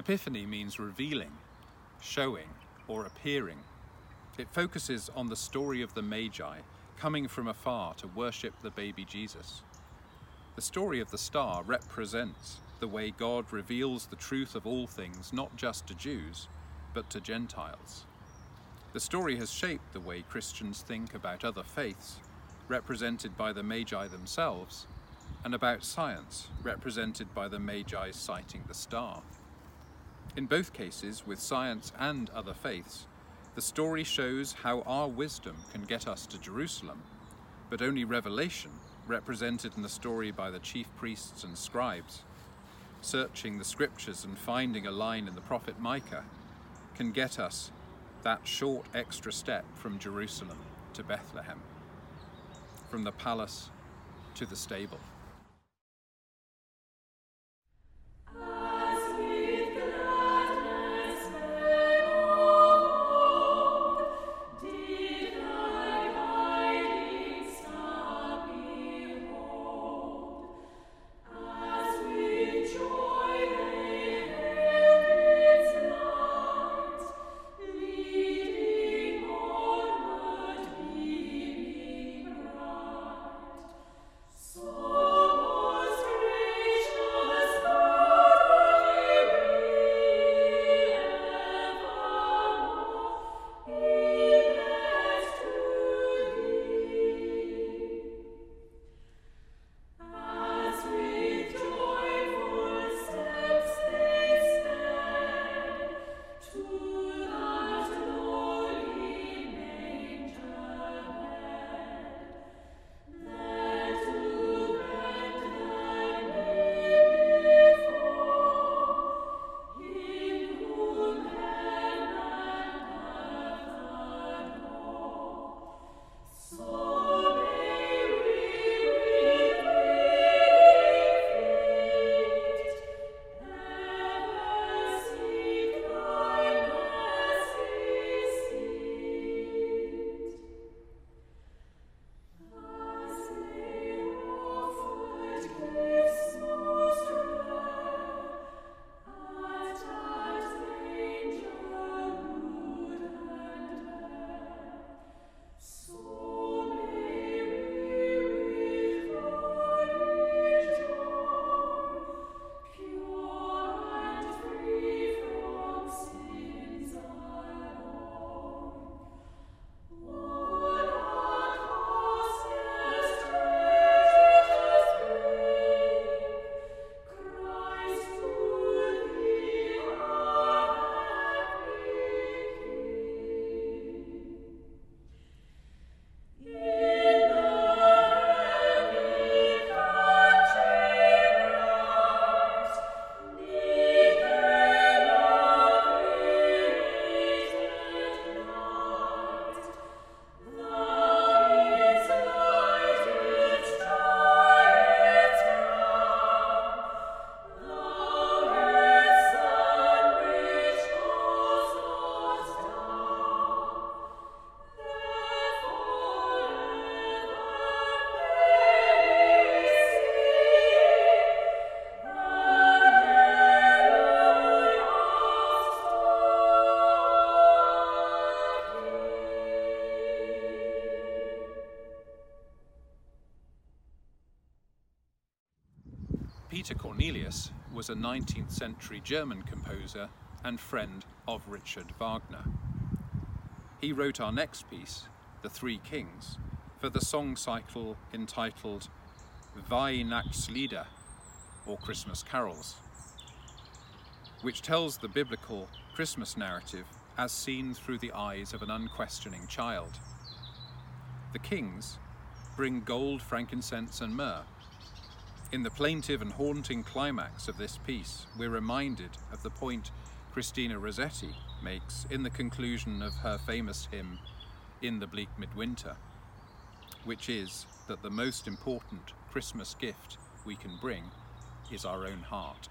Epiphany means revealing, showing, or appearing. It focuses on the story of the Magi coming from afar to worship the baby Jesus. The story of the star represents the way God reveals the truth of all things, not just to Jews, but to Gentiles. The story has shaped the way Christians think about other faiths, represented by the Magi themselves, and about science, represented by the Magi sighting the star. In both cases, with science and other faiths, the story shows how our wisdom can get us to Jerusalem, but only revelation, represented in the story by the chief priests and scribes, searching the scriptures and finding a line in the prophet Micah, can get us that short extra step from Jerusalem to Bethlehem, from the palace to the stable. Peter Cornelius was a 19th century German composer and friend of Richard Wagner. He wrote our next piece, The Three Kings, for the song cycle entitled Weihnachtslieder, or Christmas Carols, which tells the biblical Christmas narrative as seen through the eyes of an unquestioning child. The kings bring gold, frankincense, and myrrh in the plaintive and haunting climax of this piece, we're reminded of the point Christina Rossetti makes in the conclusion of her famous hymn, In the Bleak Midwinter, which is that the most important Christmas gift we can bring is our own heart.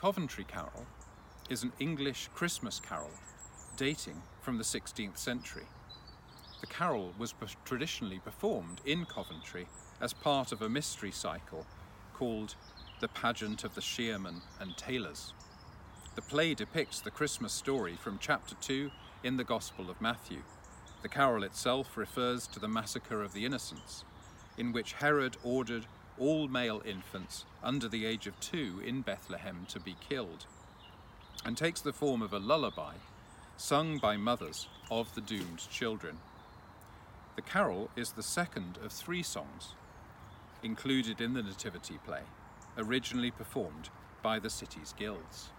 Coventry Carol is an English Christmas carol dating from the 16th century. The carol was traditionally performed in Coventry as part of a mystery cycle called The Pageant of the Shearmen and Tailors. The play depicts the Christmas story from chapter 2 in the Gospel of Matthew. The carol itself refers to the massacre of the innocents, in which Herod ordered all male infants under the age of two in Bethlehem to be killed, and takes the form of a lullaby sung by mothers of the doomed children. The carol is the second of three songs included in the Nativity play, originally performed by the city's guilds.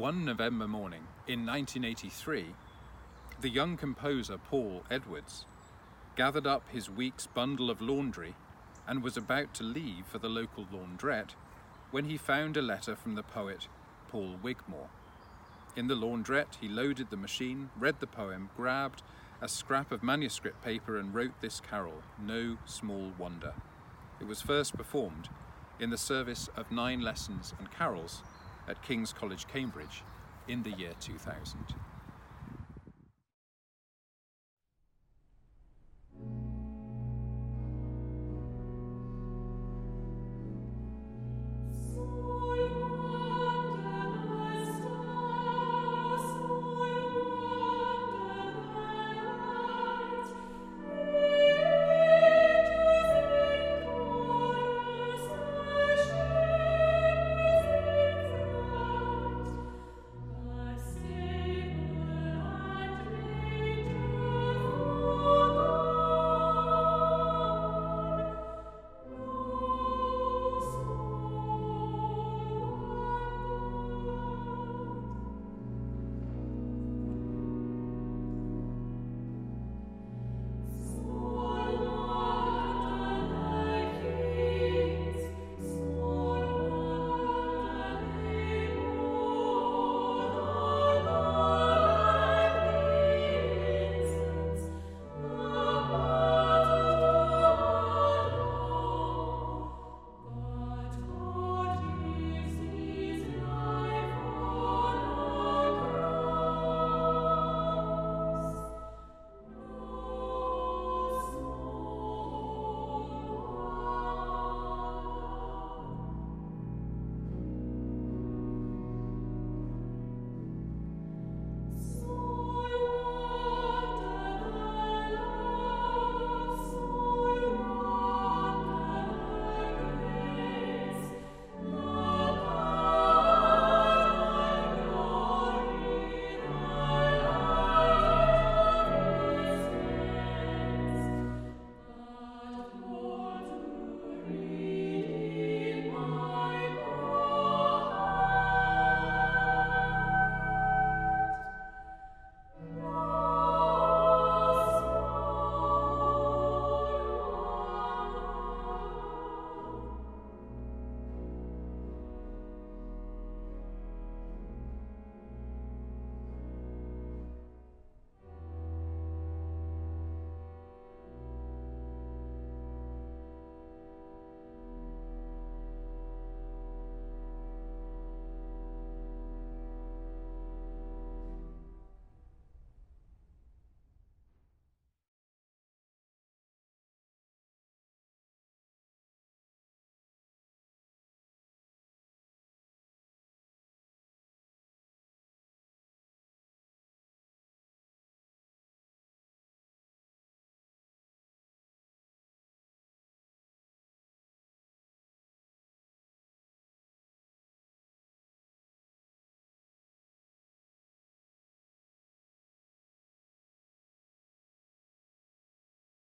One November morning in 1983, the young composer Paul Edwards gathered up his week's bundle of laundry and was about to leave for the local laundrette when he found a letter from the poet Paul Wigmore. In the laundrette, he loaded the machine, read the poem, grabbed a scrap of manuscript paper, and wrote this carol, No Small Wonder. It was first performed in the service of nine lessons and carols at King's College, Cambridge in the year 2000.